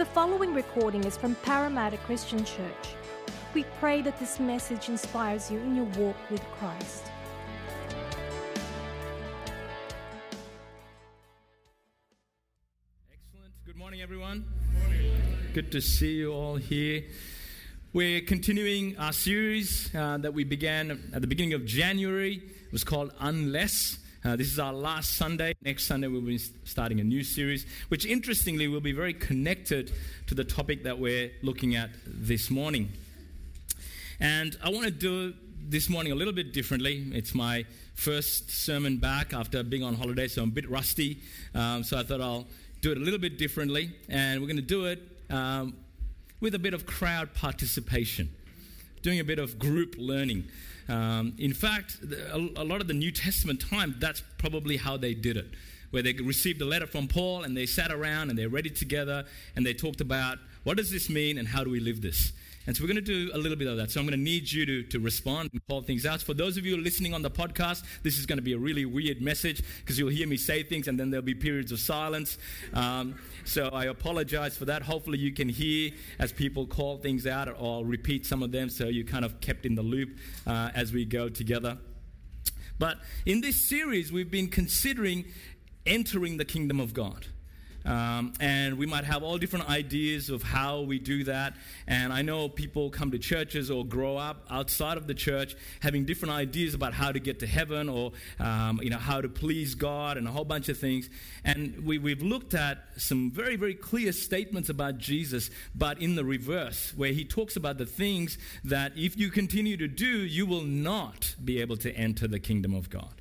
The following recording is from Parramatta Christian Church. We pray that this message inspires you in your walk with Christ. Excellent. Good morning, everyone. Good to see you all here. We're continuing our series uh, that we began at the beginning of January. It was called Unless. Uh, this is our last Sunday. Next Sunday, we'll be starting a new series, which interestingly will be very connected to the topic that we're looking at this morning. And I want to do this morning a little bit differently. It's my first sermon back after being on holiday, so I'm a bit rusty. Um, so I thought I'll do it a little bit differently. And we're going to do it um, with a bit of crowd participation, doing a bit of group learning. Um, in fact, a, a lot of the New Testament time, that's probably how they did it where they received a letter from Paul and they sat around and they read it together and they talked about what does this mean and how do we live this. And so we're going to do a little bit of that. So I'm going to need you to, to respond and call things out. For those of you listening on the podcast, this is going to be a really weird message because you'll hear me say things and then there'll be periods of silence. Um, so I apologize for that. Hopefully you can hear as people call things out or I'll repeat some of them so you kind of kept in the loop uh, as we go together. But in this series, we've been considering entering the kingdom of God. Um, and we might have all different ideas of how we do that. And I know people come to churches or grow up outside of the church having different ideas about how to get to heaven or um, you know how to please God and a whole bunch of things. And we, we've looked at some very very clear statements about Jesus, but in the reverse, where he talks about the things that if you continue to do, you will not be able to enter the kingdom of God.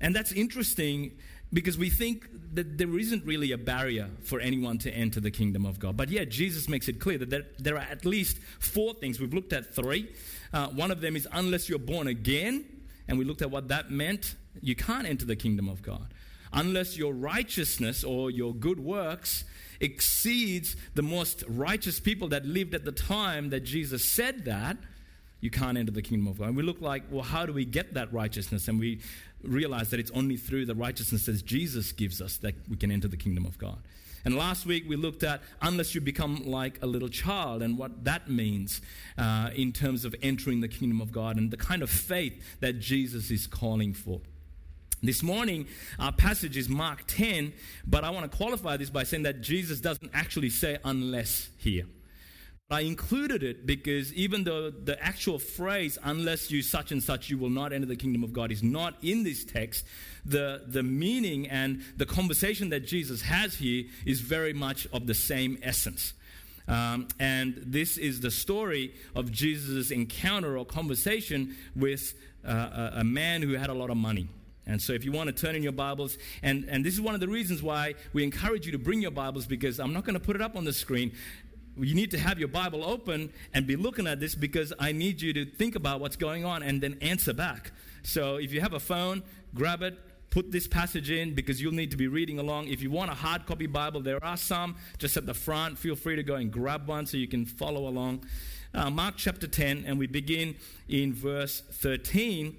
And that's interesting because we think that there isn't really a barrier for anyone to enter the kingdom of God. But yeah, Jesus makes it clear that there, are at least four things. We've looked at three. Uh, one of them is unless you're born again, and we looked at what that meant, you can't enter the kingdom of God. Unless your righteousness or your good works exceeds the most righteous people that lived at the time that Jesus said that, you can't enter the kingdom of God. And we look like, well, how do we get that righteousness? And we realize that it's only through the righteousness that Jesus gives us that we can enter the kingdom of God. And last week we looked at unless you become like a little child and what that means uh, in terms of entering the kingdom of God and the kind of faith that Jesus is calling for. This morning, our passage is Mark 10, but I want to qualify this by saying that Jesus doesn't actually say unless here. I included it because even though the actual phrase, unless you such and such, you will not enter the kingdom of God, is not in this text, the, the meaning and the conversation that Jesus has here is very much of the same essence. Um, and this is the story of Jesus' encounter or conversation with uh, a, a man who had a lot of money. And so, if you want to turn in your Bibles, and, and this is one of the reasons why we encourage you to bring your Bibles because I'm not going to put it up on the screen you need to have your Bible open and be looking at this because I need you to think about what's going on and then answer back. So if you have a phone, grab it, put this passage in because you'll need to be reading along. If you want a hard copy Bible, there are some just at the front. Feel free to go and grab one so you can follow along. Uh, Mark chapter 10, and we begin in verse 13,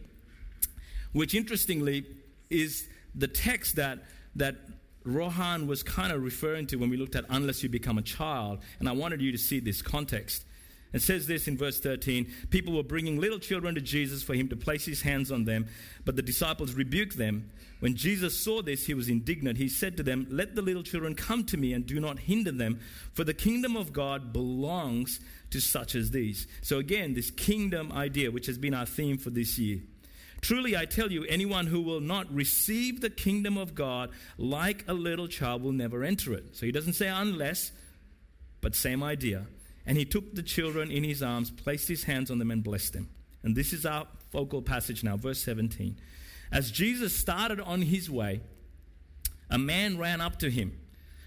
which interestingly is the text that, that Rohan was kind of referring to when we looked at unless you become a child. And I wanted you to see this context. It says this in verse 13 People were bringing little children to Jesus for him to place his hands on them, but the disciples rebuked them. When Jesus saw this, he was indignant. He said to them, Let the little children come to me and do not hinder them, for the kingdom of God belongs to such as these. So, again, this kingdom idea, which has been our theme for this year. Truly, I tell you, anyone who will not receive the kingdom of God like a little child will never enter it. So he doesn't say unless, but same idea. And he took the children in his arms, placed his hands on them, and blessed them. And this is our focal passage now, verse 17. As Jesus started on his way, a man ran up to him,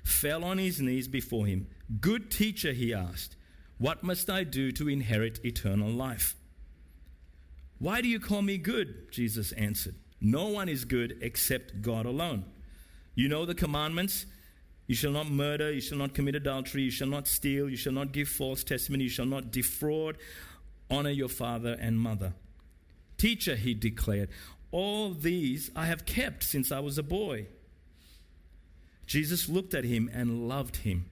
fell on his knees before him. Good teacher, he asked, what must I do to inherit eternal life? Why do you call me good? Jesus answered. No one is good except God alone. You know the commandments. You shall not murder, you shall not commit adultery, you shall not steal, you shall not give false testimony, you shall not defraud, honor your father and mother. Teacher, he declared, all these I have kept since I was a boy. Jesus looked at him and loved him.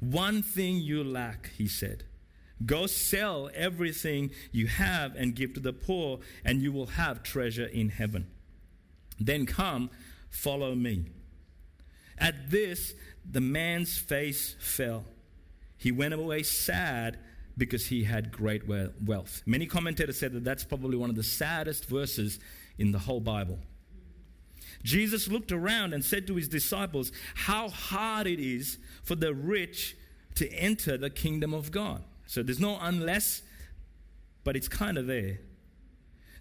One thing you lack, he said. Go sell everything you have and give to the poor, and you will have treasure in heaven. Then come, follow me. At this, the man's face fell. He went away sad because he had great wealth. Many commentators said that that's probably one of the saddest verses in the whole Bible. Jesus looked around and said to his disciples, How hard it is for the rich to enter the kingdom of God. So there's no unless, but it's kind of there.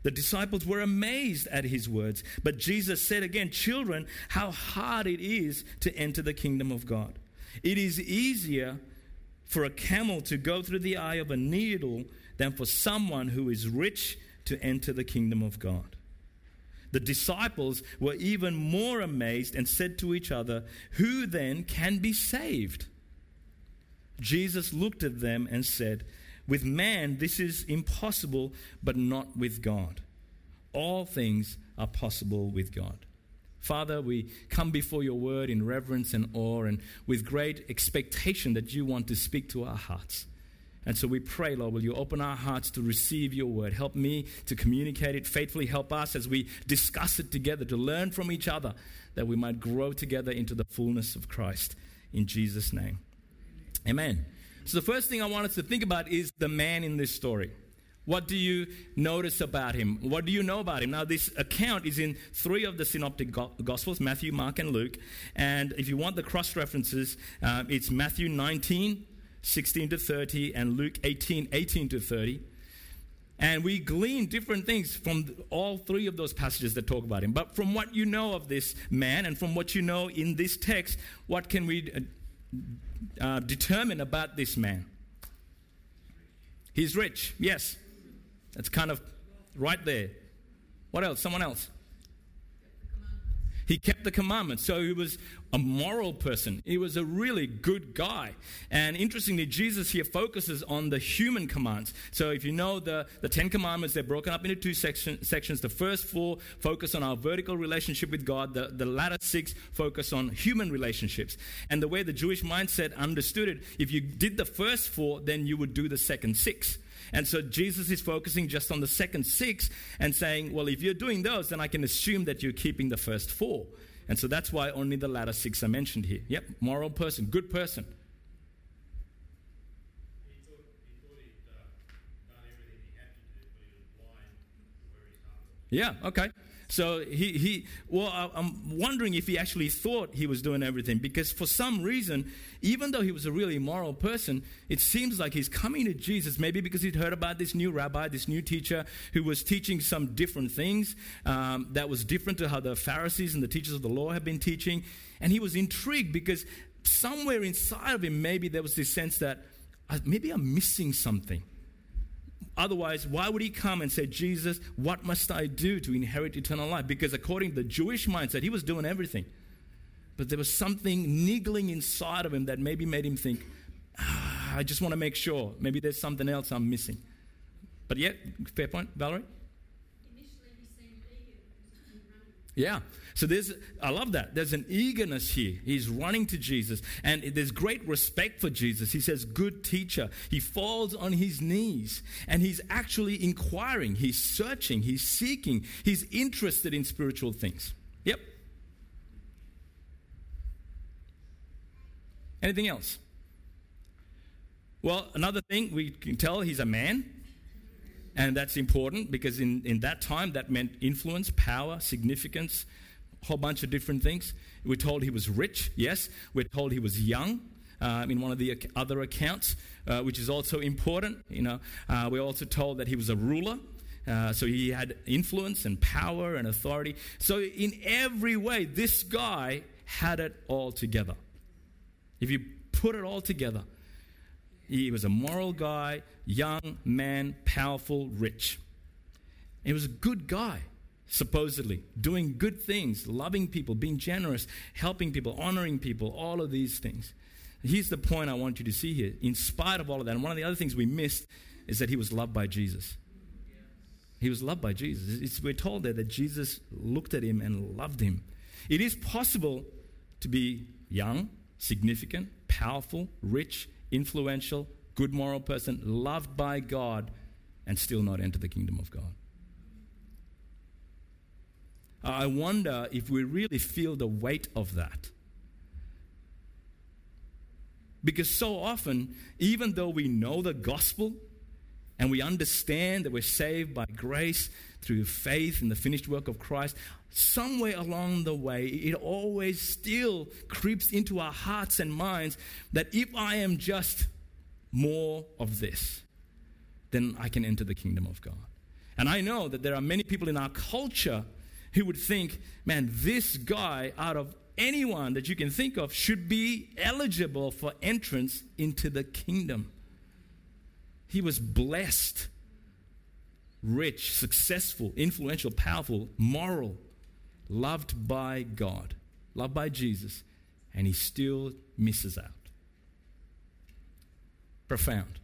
The disciples were amazed at his words. But Jesus said again, Children, how hard it is to enter the kingdom of God. It is easier for a camel to go through the eye of a needle than for someone who is rich to enter the kingdom of God. The disciples were even more amazed and said to each other, Who then can be saved? Jesus looked at them and said, with man, this is impossible, but not with God. All things are possible with God. Father, we come before your word in reverence and awe and with great expectation that you want to speak to our hearts. And so we pray, Lord, will you open our hearts to receive your word? Help me to communicate it faithfully. Help us as we discuss it together to learn from each other that we might grow together into the fullness of Christ. In Jesus' name. Amen. So, the first thing I want us to think about is the man in this story. What do you notice about him? What do you know about him? Now, this account is in three of the synoptic gospels Matthew, Mark, and Luke. And if you want the cross references, uh, it's Matthew 19, 16 to 30, and Luke 18, 18 to 30. And we glean different things from all three of those passages that talk about him. But from what you know of this man and from what you know in this text, what can we uh, uh, determine about this man. He's rich, yes. That's kind of right there. What else? Someone else? He kept the commandments. So he was a moral person. He was a really good guy. And interestingly, Jesus here focuses on the human commands. So if you know the, the Ten Commandments, they're broken up into two section, sections. The first four focus on our vertical relationship with God, the, the latter six focus on human relationships. And the way the Jewish mindset understood it, if you did the first four, then you would do the second six. And so Jesus is focusing just on the second six and saying, well, if you're doing those, then I can assume that you're keeping the first four. And so that's why only the latter six are mentioned here. Yep, moral person, good person. Yeah, okay. So he, he well, I'm wondering if he actually thought he was doing everything because for some reason, even though he was a really moral person, it seems like he's coming to Jesus, maybe because he'd heard about this new rabbi, this new teacher who was teaching some different things um, that was different to how the Pharisees and the teachers of the law had been teaching. And he was intrigued because somewhere inside of him, maybe there was this sense that uh, maybe I'm missing something. Otherwise, why would he come and say, Jesus, what must I do to inherit eternal life? Because according to the Jewish mindset, he was doing everything. But there was something niggling inside of him that maybe made him think, ah, I just want to make sure. Maybe there's something else I'm missing. But yet, fair point, Valerie? Yeah. So there's, I love that. There's an eagerness here. He's running to Jesus, and there's great respect for Jesus. He says, Good teacher. He falls on his knees, and he's actually inquiring, he's searching, he's seeking, he's interested in spiritual things. Yep. Anything else? Well, another thing we can tell he's a man. And that's important because in, in that time that meant influence, power, significance, a whole bunch of different things. We're told he was rich, yes. We're told he was young. Uh, in one of the other accounts, uh, which is also important. You know, uh, we're also told that he was a ruler, uh, so he had influence and power and authority. So in every way, this guy had it all together. If you put it all together, he was a moral guy, young man, powerful, rich. He was a good guy supposedly, doing good things, loving people, being generous, helping people, honoring people, all of these things. Here's the point I want you to see here. In spite of all of that, and one of the other things we missed is that he was loved by Jesus. He was loved by Jesus. It's, we're told there that Jesus looked at him and loved him. It is possible to be young, significant, powerful, rich, influential, good moral person, loved by God, and still not enter the kingdom of God. I wonder if we really feel the weight of that. Because so often, even though we know the gospel and we understand that we're saved by grace through faith in the finished work of Christ, somewhere along the way, it always still creeps into our hearts and minds that if I am just more of this, then I can enter the kingdom of God. And I know that there are many people in our culture who would think, man, this guy, out of anyone that you can think of, should be eligible for entrance into the kingdom. He was blessed, rich, successful, influential, powerful, moral, loved by God, loved by Jesus, and he still misses out. Profound.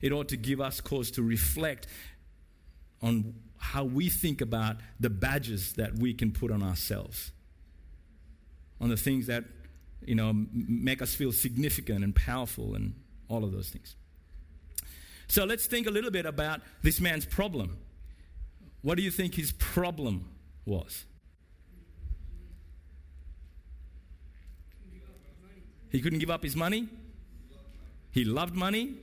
It ought to give us cause to reflect on how we think about the badges that we can put on ourselves, on the things that you know make us feel significant and powerful, and all of those things. So let's think a little bit about this man's problem. What do you think his problem was? He couldn't give up his money. He loved money.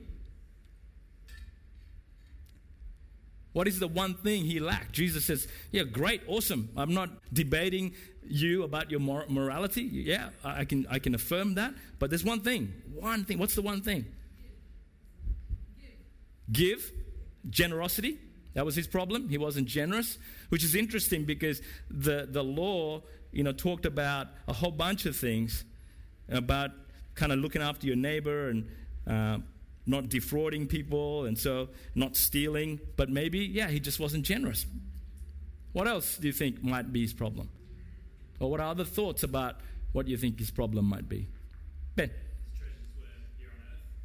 What is the one thing he lacked? Jesus says, Yeah, great, awesome. I'm not debating you about your mor- morality. Yeah, I can, I can affirm that. But there's one thing. One thing. What's the one thing? Give. Generosity. That was his problem. He wasn't generous, which is interesting because the, the law, you know, talked about a whole bunch of things about kind of looking after your neighbor and uh, not defrauding people, and so not stealing. But maybe, yeah, he just wasn't generous. What else do you think might be his problem? Or what are other thoughts about what you think his problem might be? Ben.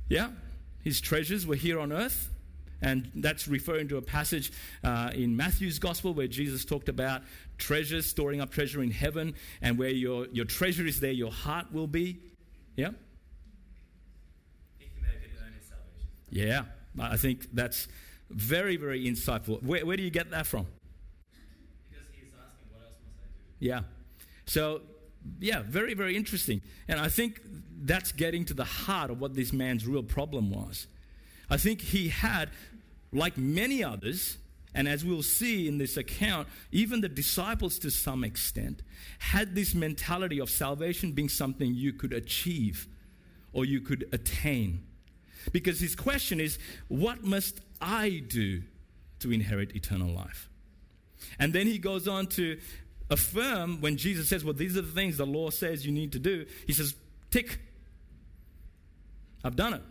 yeah, his treasures were here on earth. And that's referring to a passage uh, in Matthew's gospel where Jesus talked about treasures, storing up treasure in heaven, and where your, your treasure is there, your heart will be. Yeah? Yeah, I think that's very, very insightful. Where, where do you get that from? Because he's asking, what else must I do? Yeah. So, yeah, very, very interesting. And I think that's getting to the heart of what this man's real problem was. I think he had, like many others, and as we'll see in this account, even the disciples to some extent had this mentality of salvation being something you could achieve or you could attain. Because his question is, What must I do to inherit eternal life? And then he goes on to affirm when Jesus says, Well, these are the things the law says you need to do. He says, Tick. I've done it.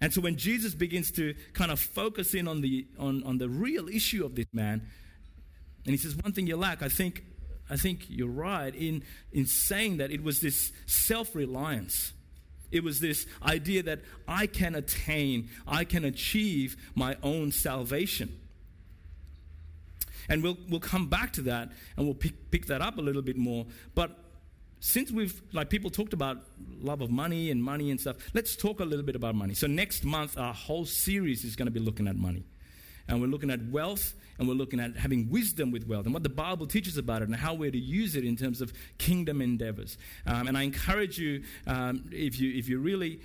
And so when Jesus begins to kind of focus in on the, on, on the real issue of this man, and he says, One thing you lack, I think, I think you're right in, in saying that it was this self reliance. It was this idea that I can attain, I can achieve my own salvation. And we'll, we'll come back to that and we'll pick, pick that up a little bit more. But since we've, like people talked about love of money and money and stuff, let's talk a little bit about money. So next month, our whole series is going to be looking at money. And we're looking at wealth and we're looking at having wisdom with wealth and what the Bible teaches about it and how we're to use it in terms of kingdom endeavors. Um, and I encourage you, um, if you if you really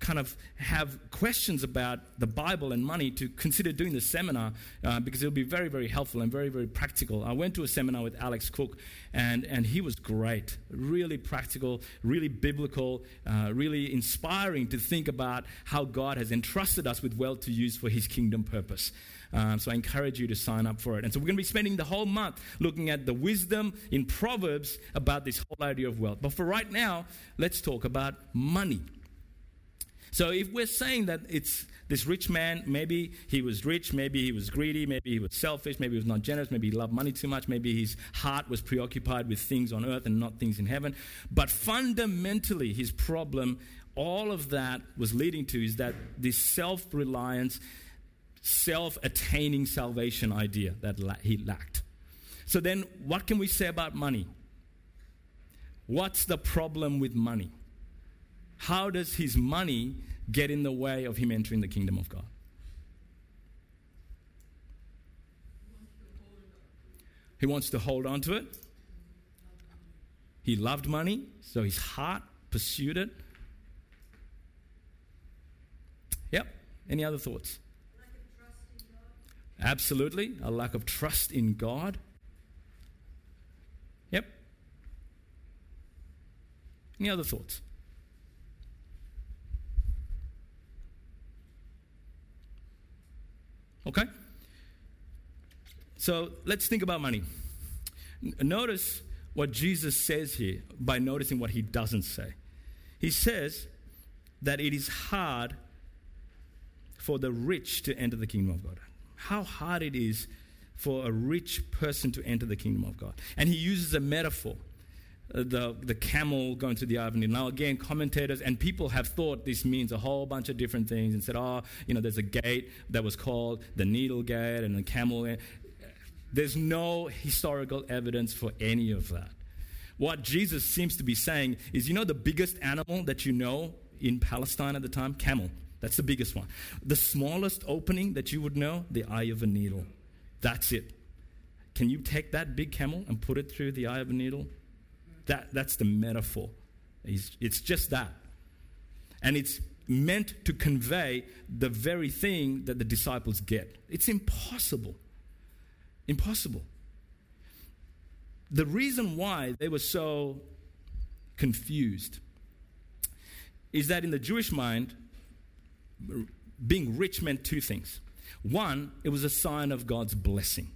kind of have questions about the Bible and money to consider doing the seminar uh, because it'll be very, very helpful and very, very practical. I went to a seminar with Alex Cook and, and he was great, really practical, really biblical, uh, really inspiring to think about how God has entrusted us with wealth to use for his kingdom purpose. Um, so I encourage you to sign up for it. And so we're going to be spending the whole month looking at the wisdom in Proverbs about this whole idea of wealth. But for right now, let's talk about money. So if we're saying that it's this rich man, maybe he was rich, maybe he was greedy, maybe he was selfish, maybe he was not generous, maybe he loved money too much, maybe his heart was preoccupied with things on earth and not things in heaven. But fundamentally, his problem, all of that was leading to is that this self reliance self attaining salvation idea that he lacked. So, then what can we say about money? What's the problem with money? How does his money get in the way of him entering the kingdom of God? He wants to hold on to it. He loved money, so his heart pursued it. Yep. Any other thoughts? Absolutely. A lack of trust in God. Yep. Any other thoughts? Okay? So let's think about money. Notice what Jesus says here by noticing what he doesn't say. He says that it is hard for the rich to enter the kingdom of God. How hard it is for a rich person to enter the kingdom of God. And he uses a metaphor. Uh, The, the camel going through the eye of needle. Now, again, commentators and people have thought this means a whole bunch of different things and said, oh, you know, there's a gate that was called the needle gate and the camel. There's no historical evidence for any of that. What Jesus seems to be saying is, you know, the biggest animal that you know in Palestine at the time? Camel. That's the biggest one. The smallest opening that you would know? The eye of a needle. That's it. Can you take that big camel and put it through the eye of a needle? That, that's the metaphor. It's, it's just that. And it's meant to convey the very thing that the disciples get. It's impossible. Impossible. The reason why they were so confused is that in the Jewish mind, being rich meant two things. One, it was a sign of God's blessing.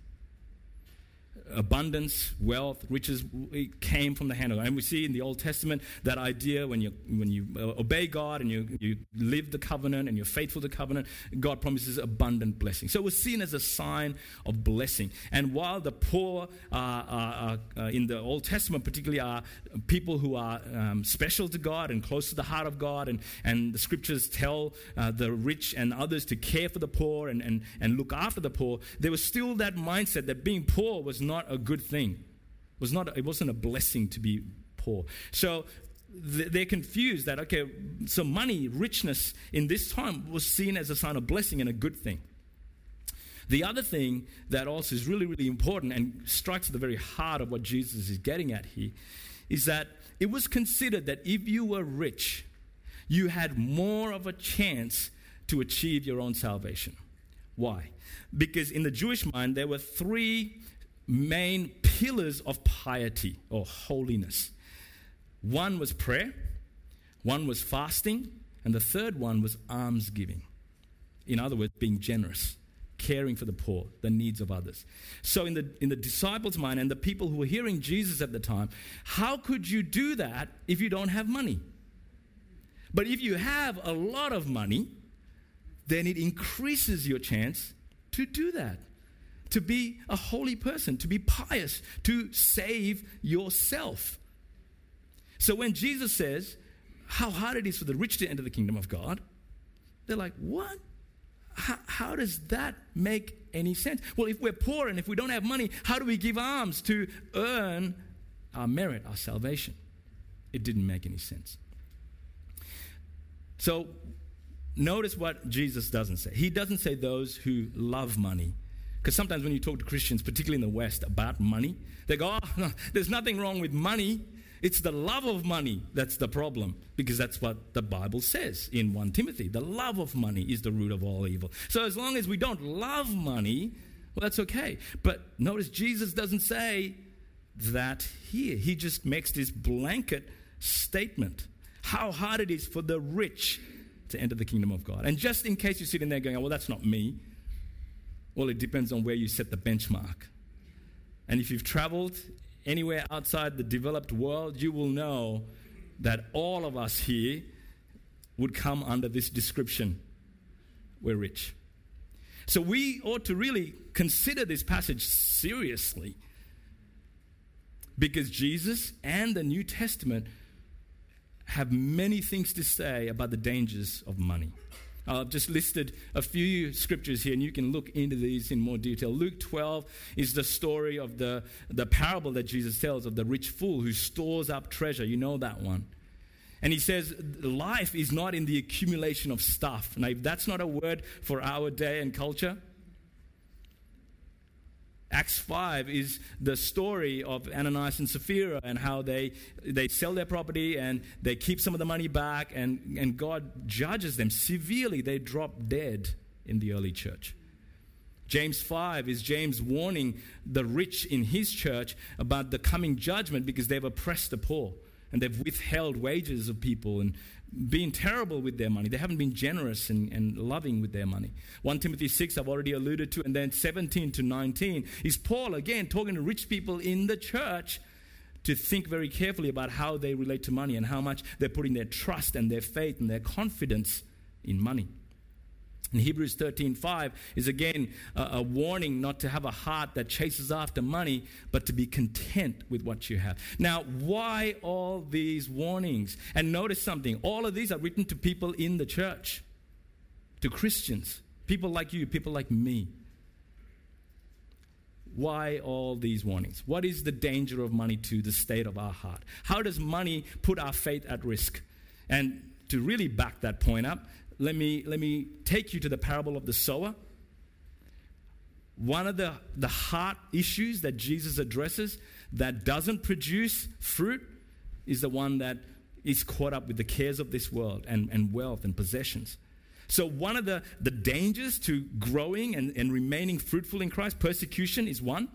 Abundance, wealth, riches it came from the hand of God. And we see in the Old Testament that idea when you, when you uh, obey God and you, you live the covenant and you're faithful to the covenant, God promises abundant blessing. So it was seen as a sign of blessing. And while the poor uh, are, uh, in the Old Testament, particularly, are people who are um, special to God and close to the heart of God, and, and the scriptures tell uh, the rich and others to care for the poor and, and, and look after the poor, there was still that mindset that being poor was not a good thing. It, was not, it wasn't a blessing to be poor. So they're confused that, okay, so money, richness in this time was seen as a sign of blessing and a good thing. The other thing that also is really, really important and strikes at the very heart of what Jesus is getting at here is that it was considered that if you were rich, you had more of a chance to achieve your own salvation. Why? Because in the Jewish mind, there were three main pillars of piety or holiness. One was prayer, one was fasting, and the third one was almsgiving. In other words, being generous, caring for the poor, the needs of others. So, in the, in the disciples' mind and the people who were hearing Jesus at the time, how could you do that if you don't have money? But if you have a lot of money, then it increases your chance to do that to be a holy person, to be pious, to save yourself. So when Jesus says how hard it is for the rich to enter the kingdom of God, they're like, what? How, how, does that make any sense? Well, if we're poor and if we don't have money, how do we give alms to earn our merit, our salvation? It didn't make any sense. So, notice what Jesus doesn't say. He doesn't say those who love money because sometimes when you talk to Christians, particularly in the West, about money, they go, oh, ah, no, there's nothing wrong with money. It's the love of money that's the problem, because that's what the Bible says in 1 Timothy. The love of money is the root of all evil. So as long as we don't love money, well, that's okay. But notice Jesus doesn't say that here. He just makes this blanket statement how hard it is for the rich to enter the kingdom of God. And just in case you're sitting there going, well, that's not me. Well, it depends on where you set the benchmark. And if you've traveled anywhere outside the developed world, you will know that all of us here would come under this description. We're rich. So we ought to really consider this passage seriously because Jesus and the New Testament have many things to say about the dangers of money. I've just listed a few scriptures here, and you can look into these in more detail. Luke 12 is the story of the, the parable that Jesus tells of the rich fool who stores up treasure. You know that one. And he says, life is not in the accumulation of stuff. Now, if that's not a word for our day and culture, Acts 5 is the story of Ananias and Sapphira and how they, they sell their property and they keep some of the money back, and, and God judges them severely. They drop dead in the early church. James 5 is James warning the rich in his church about the coming judgment because they've oppressed the poor and they've withheld wages of people and been terrible with their money. They haven't been generous and, and loving with their money. 1 Timothy 6, I've already alluded to, and then 17 to 19 is Paul again talking to rich people in the church to think very carefully about how they relate to money and how much they're putting their trust and their faith and their confidence in money. And Hebrews 13:5 is again a, a, warning not to have a heart that chases after money, but to be content with what you have. Now, why all these warnings? And notice something: all of these are written to people in the church, to Christians, people like you, people like me. Why all these warnings? What is the danger of money to the state of our heart? How does money put our faith at risk? And to really back that point up, let me, let me take you to the parable of the sower. One of the, the heart issues that Jesus addresses that doesn't produce fruit is the one that is caught up with the cares of this world and, and wealth and possessions. So, one of the, the dangers to growing and, and remaining fruitful in Christ, persecution is one,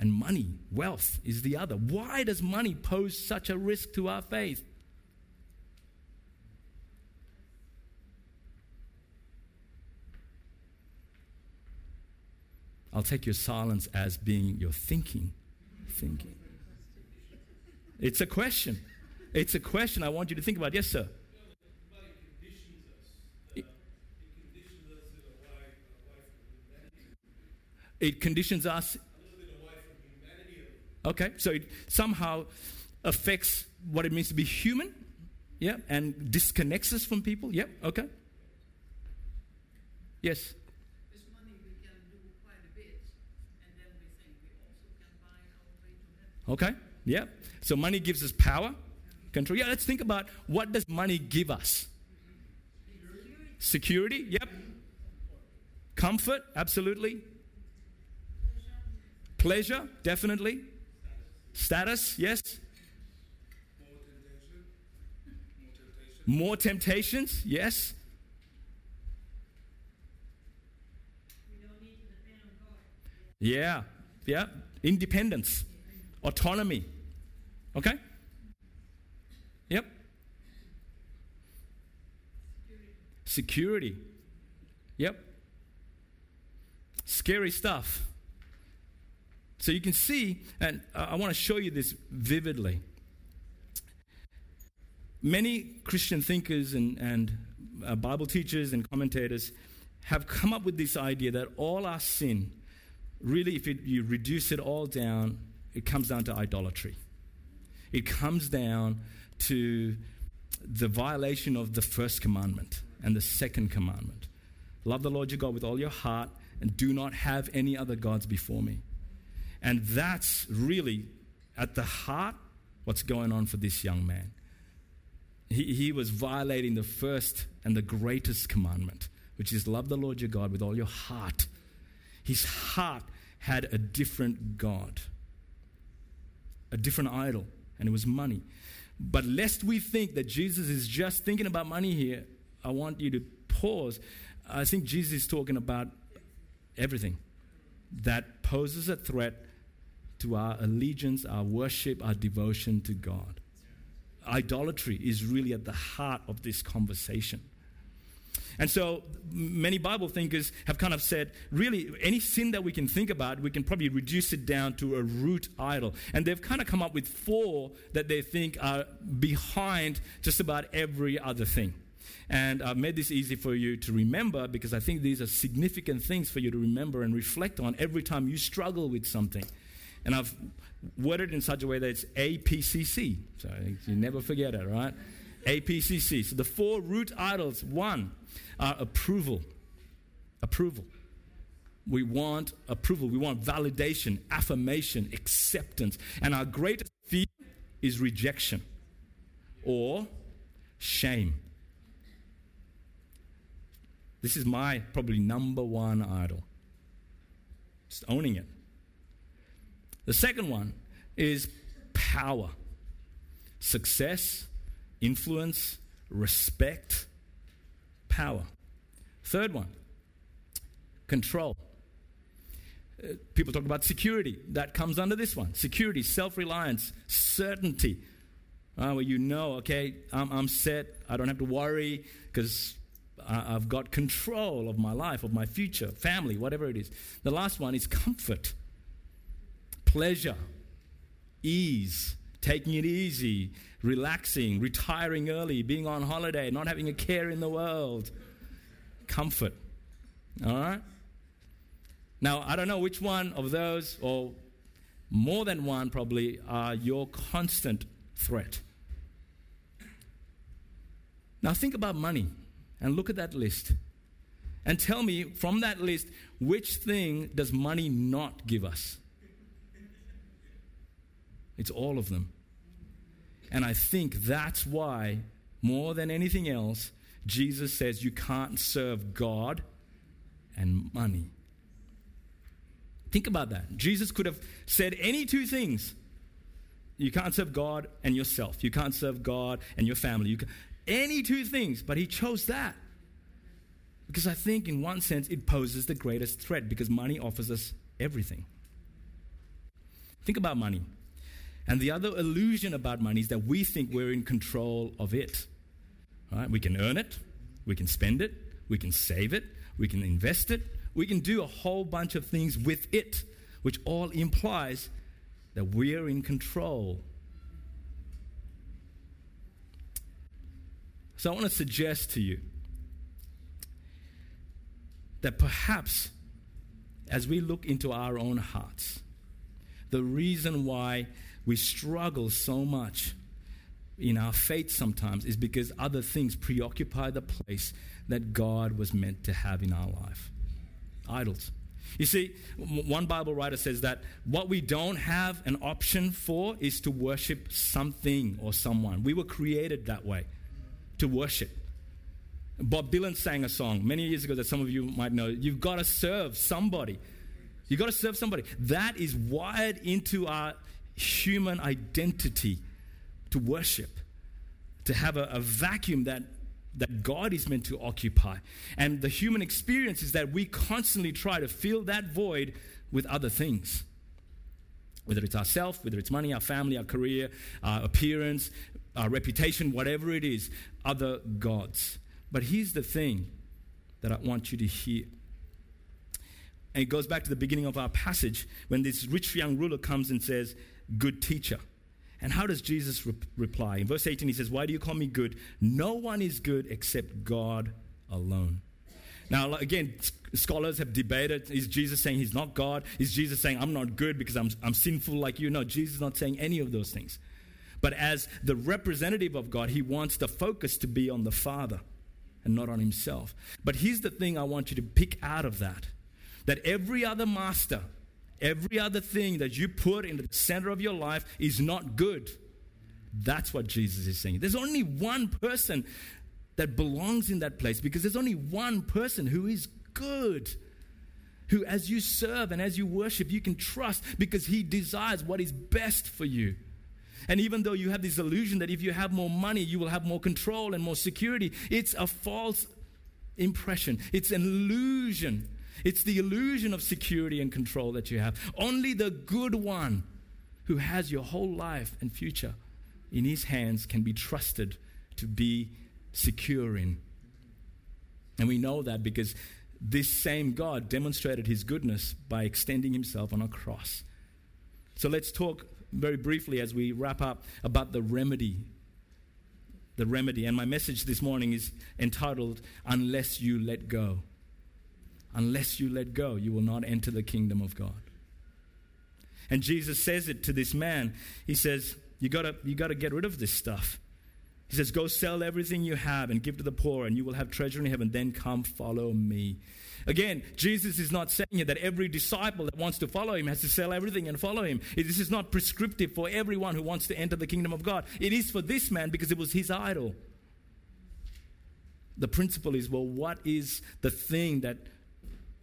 and money, wealth is the other. Why does money pose such a risk to our faith? I'll take your silence as being your thinking. Thinking. It's a question. It's a question I want you to think about. Yes, sir. It conditions us. Okay, so it somehow affects what it means to be human, yeah, and disconnects us from people. Yeah, okay. Yes. Okay? Yeah. So money gives us power, control. Yeah, let's think about what does money give us? Security, yep. Comfort, absolutely. Pleasure, definitely. Status, yes. More temptations, yes. Yeah, yeah. Independence autonomy. Okay? Yep. Security. Yep. Scary stuff. So you can see, and I want to show you this vividly. Many Christian thinkers and, and uh, Bible teachers and commentators have come up with this idea that all our sin, really, if it, you reduce it all down, it comes down to idolatry. It comes down to the violation of the first commandment and the second commandment. Love the Lord your God with all your heart and do not have any other gods before me. And that's really at the heart what's going on for this young man. He, he was violating the first and the greatest commandment, which is love the Lord your God with all your heart. His heart had a different God a different idol, and it was money. But lest we think that Jesus is just thinking about money here, I want you to pause. I think Jesus is talking about everything that poses a threat to our allegiance, our worship, our devotion to God. Idolatry is really at the heart of this conversation. And so many Bible thinkers have kind of said, really, any sin that we can think about, we can probably reduce it down to a root idol. And they've kind of come up with four that they think are behind just about every other thing. And I've made this easy for you to remember because I think these are significant things for you to remember and reflect on every time you struggle with something. And I've worded it in such a way that it's APCC. So you never forget it, right? APCC. So the four root idols, one, are approval. Approval. We want approval. We want validation, affirmation, acceptance. And our greatest fear is rejection or shame. This is my probably number one idol. Just owning it. The second one is power, success, influence, respect, power. Third one, control. Uh, people talk about security. That comes under this one security, self reliance, certainty. Uh, where you know, okay, I'm, I'm set, I don't have to worry because I've got control of my life, of my future, family, whatever it is. The last one is comfort, pleasure, ease, taking it easy, relaxing, retiring early, being on holiday, not having a care in the world. Comfort. All right? Now, I don't know which one of those, or more than one probably, are your constant threat. Now, think about money and look at that list. And tell me from that list, which thing does money not give us? It's all of them. And I think that's why, more than anything else, Jesus says you can't serve God and money. Think about that. Jesus could have said any two things. You can't serve God and yourself. You can't serve God and your family. You can, any two things, but he chose that. Because I think, in one sense, it poses the greatest threat because money offers us everything. Think about money. And the other illusion about money is that we think we're in control of it. Right? We can earn it, we can spend it, we can save it, we can invest it, we can do a whole bunch of things with it, which all implies that we're in control So I want to suggest to you that perhaps as we look into our own hearts, the reason why we struggle so much in our faith sometimes is because other things preoccupy the place that God was meant to have in our life. Idols. You see, one Bible writer says that what we don't have an option for is to worship something or someone. We were created that way to worship. Bob Dylan sang a song many years ago that some of you might know. You've got to serve somebody. You've got to serve somebody. That is wired into our human identity to worship, to have a, a vacuum that that God is meant to occupy. And the human experience is that we constantly try to fill that void with other things. Whether it's ourself, whether it's money, our family, our career, our appearance, our reputation, whatever it is, other gods. But here's the thing that I want you to hear. And it goes back to the beginning of our passage when this rich young ruler comes and says, Good teacher. And how does Jesus re- reply? In verse 18, he says, Why do you call me good? No one is good except God alone. Now, again, scholars have debated is Jesus saying he's not God? Is Jesus saying I'm not good because I'm, I'm sinful like you? No, Jesus is not saying any of those things. But as the representative of God, he wants the focus to be on the Father and not on himself. But here's the thing I want you to pick out of that that every other master, every other thing that you put in the center of your life is not good. That's what Jesus is saying. There's only one person that belongs in that place because there's only one person who is good. Who, as you serve and as you worship, you can trust because he desires what is best for you. And even though you have this illusion that if you have more money, you will have more control and more security, it's a false impression. It's an illusion. It's the illusion of security and control that you have. Only the good one who has your whole life and future in his hands can be trusted to be secure in. And we know that because this same God demonstrated his goodness by extending himself on a cross. So let's talk very briefly as we wrap up about the remedy. The remedy. And my message this morning is entitled, Unless You Let Go. Unless you let go, you will not enter the kingdom of God. And Jesus says it to this man. He says, You gotta, you gotta get rid of this stuff. He says, Go sell everything you have and give to the poor, and you will have treasure in heaven. Then come follow me. Again, Jesus is not saying that every disciple that wants to follow him has to sell everything and follow him. This is not prescriptive for everyone who wants to enter the kingdom of God. It is for this man because it was his idol. The principle is well, what is the thing that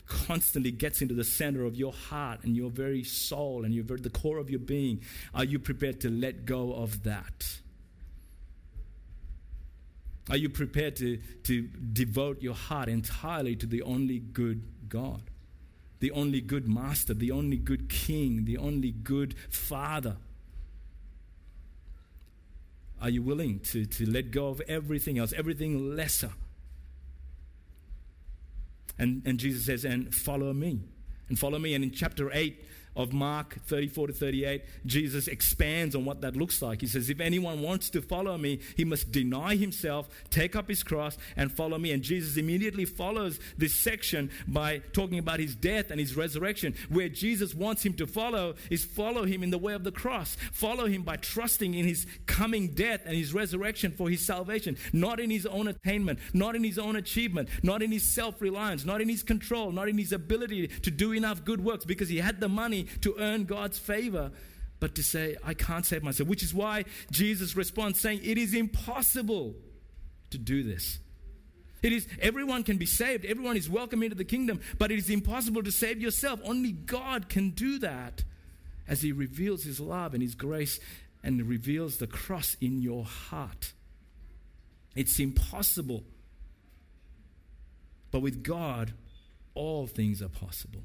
constantly gets into the center of your heart and your very soul and your very, the core of your being? Are you prepared to let go of that? Are you prepared to, to devote your heart entirely to the only good God, the only good master, the only good king, the only good father? Are you willing to, to let go of everything else, everything lesser? And, and Jesus says, and follow me. And follow me. And in chapter 8, of Mark 34 to 38, Jesus expands on what that looks like. He says, If anyone wants to follow me, he must deny himself, take up his cross, and follow me. And Jesus immediately follows this section by talking about his death and his resurrection. Where Jesus wants him to follow is follow him in the way of the cross, follow him by trusting in his coming death and his resurrection for his salvation, not in his own attainment, not in his own achievement, not in his self reliance, not in his control, not in his ability to do enough good works because he had the money to earn God's favor, but to say, I can't save myself, which is why Jesus responds saying, It is impossible to do this. It is everyone can be saved, everyone is welcome into the kingdom, but it is impossible to save yourself. Only God can do that as He reveals His love and His grace and reveals the cross in your heart. It's impossible. But with God, all things are possible.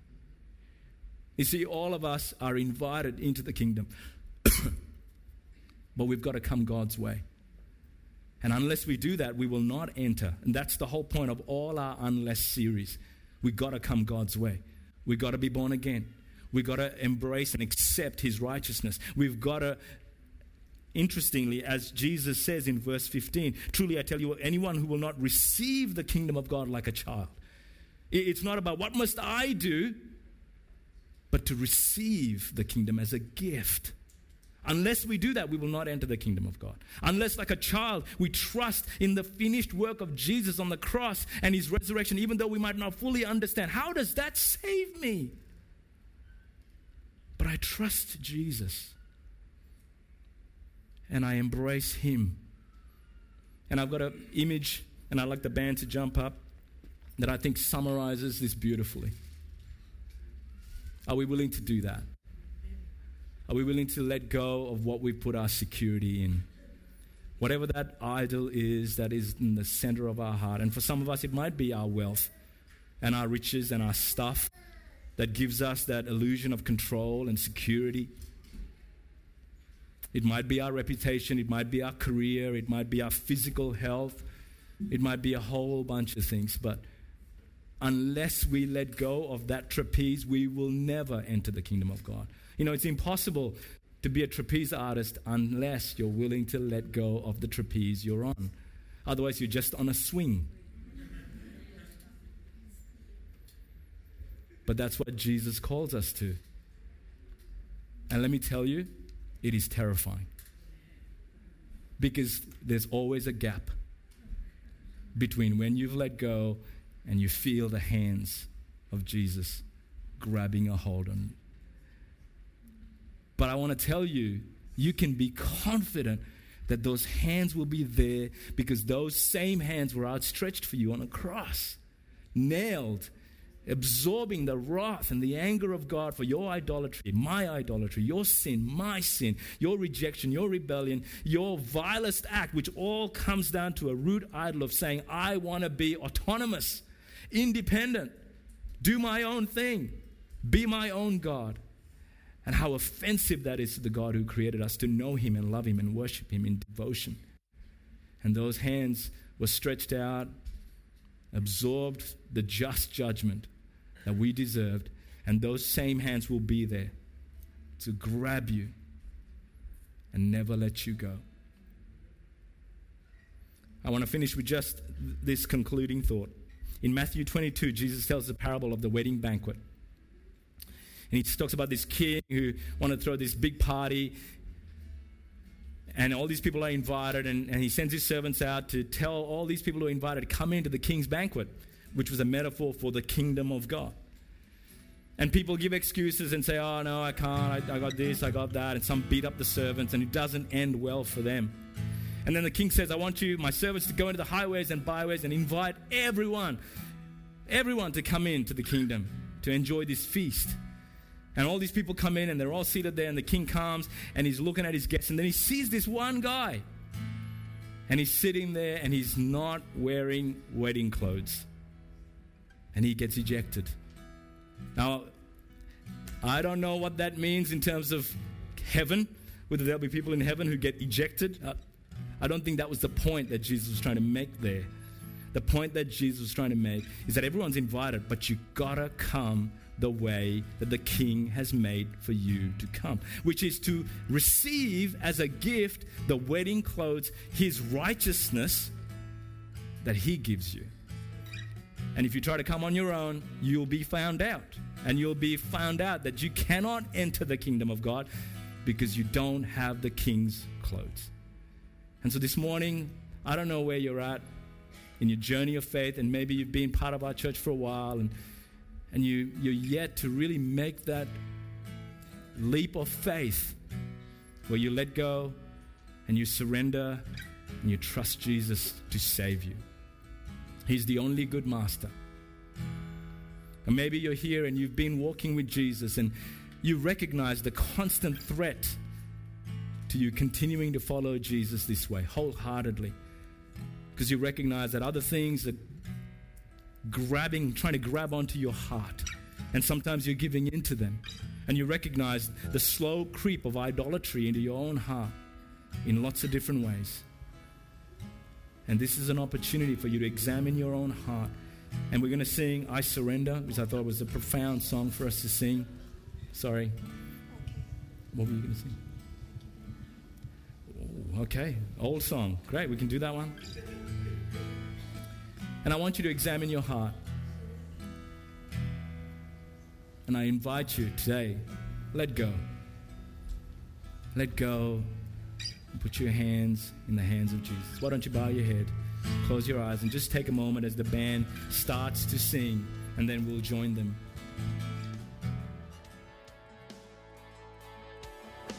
You see, all of us are invited into the kingdom, but we've got to come God's way. And unless we do that, we will not enter. And that's the whole point of all our Unless series. We've got to come God's way. We've got to be born again. We've got to embrace and accept His righteousness. We've got to, interestingly, as Jesus says in verse 15, truly I tell you, anyone who will not receive the kingdom of God like a child, it's not about what must I do, but to receive the kingdom as a gift. Unless we do that, we will not enter the kingdom of God. Unless, like a child, we trust in the finished work of Jesus on the cross and his resurrection, even though we might not fully understand how does that save me? But I trust Jesus and I embrace him. And I've got an image, and I'd like the band to jump up, that I think summarizes this beautifully. Are we willing to do that? Are we willing to let go of what we put our security in? Whatever that idol is that is in the center of our heart. And for some of us, it might be our wealth and our riches and our stuff that gives us that illusion of control and security. It might be our reputation, it might be our career, it might be our physical health, it might be a whole bunch of things. But unless we let go of that trapeze, we will never enter the kingdom of God. You know, it's impossible to be a trapeze artist unless you're willing to let go of the trapeze you're on. Otherwise, you're just on a swing. But that's what Jesus calls us to. And let me tell you, it is terrifying. Because there's always a gap between when you've let go and you feel the hands of Jesus grabbing a hold on you. But I want to tell you, you can be confident that those hands will be there because those same hands were outstretched for you on a cross, nailed, absorbing the wrath and the anger of God for your idolatry, my idolatry, your sin, my sin, your rejection, your rebellion, your vilest act, which all comes down to a root idol of saying, I want to be autonomous independent, do my own thing, be my own God. And how offensive that is to the God who created us to know Him and love Him and worship Him in devotion. And those hands were stretched out, absorbed the just judgment that we deserved, and those same hands will be there to grab you and never let you go. I want to finish with just this concluding thought. In Matthew 22, Jesus tells the parable of the wedding banquet. And he talks about this king who wanted to throw this big party. And all these people are invited, and, and he sends his servants out to tell all these people who are invited come into the king's banquet, which was a metaphor for the kingdom of God. And people give excuses and say, oh, no, I can't, I, I got this, I got that, and some beat up the servants, and it doesn't end well for them. And then the king says, I want you, my servants, to go into the highways and byways and invite everyone, everyone to come into the kingdom to enjoy this feast. And all these people come in and they're all seated there, and the king comes and he's looking at his guests, and then he sees this one guy. And he's sitting there and he's not wearing wedding clothes. And he gets ejected. Now, I don't know what that means in terms of heaven, whether there'll be people in heaven who get ejected. Uh, I don't think that was the point that Jesus was trying to make there. The point that Jesus was trying to make is that everyone's invited, but you gotta come the way that the king has made for you to come, which is to receive as a gift the wedding clothes, his righteousness that he gives you. And if you try to come on your own, you'll be found out. And you'll be found out that you cannot enter the kingdom of God because you don't have the king's clothes. And so this morning, I don't know where you're at in your journey of faith, and maybe you've been part of our church for a while, and, and you, you're yet to really make that leap of faith where you let go and you surrender and you trust Jesus to save you. He's the only good master. And maybe you're here and you've been walking with Jesus and you recognize the constant threat to you continuing to follow Jesus this way wholeheartedly. Because you recognize that other things are grabbing, trying to grab onto your heart. And sometimes you're giving into them. And you recognize the slow creep of idolatry into your own heart in lots of different ways. And this is an opportunity for you to examine your own heart. And we're going to sing I Surrender, which I thought was a profound song for us to sing. Sorry. What were you going to sing? Okay, old song. Great, we can do that one. And I want you to examine your heart. And I invite you today, let go. Let go and put your hands in the hands of Jesus. Why don't you bow your head, close your eyes, and just take a moment as the band starts to sing, and then we'll join them.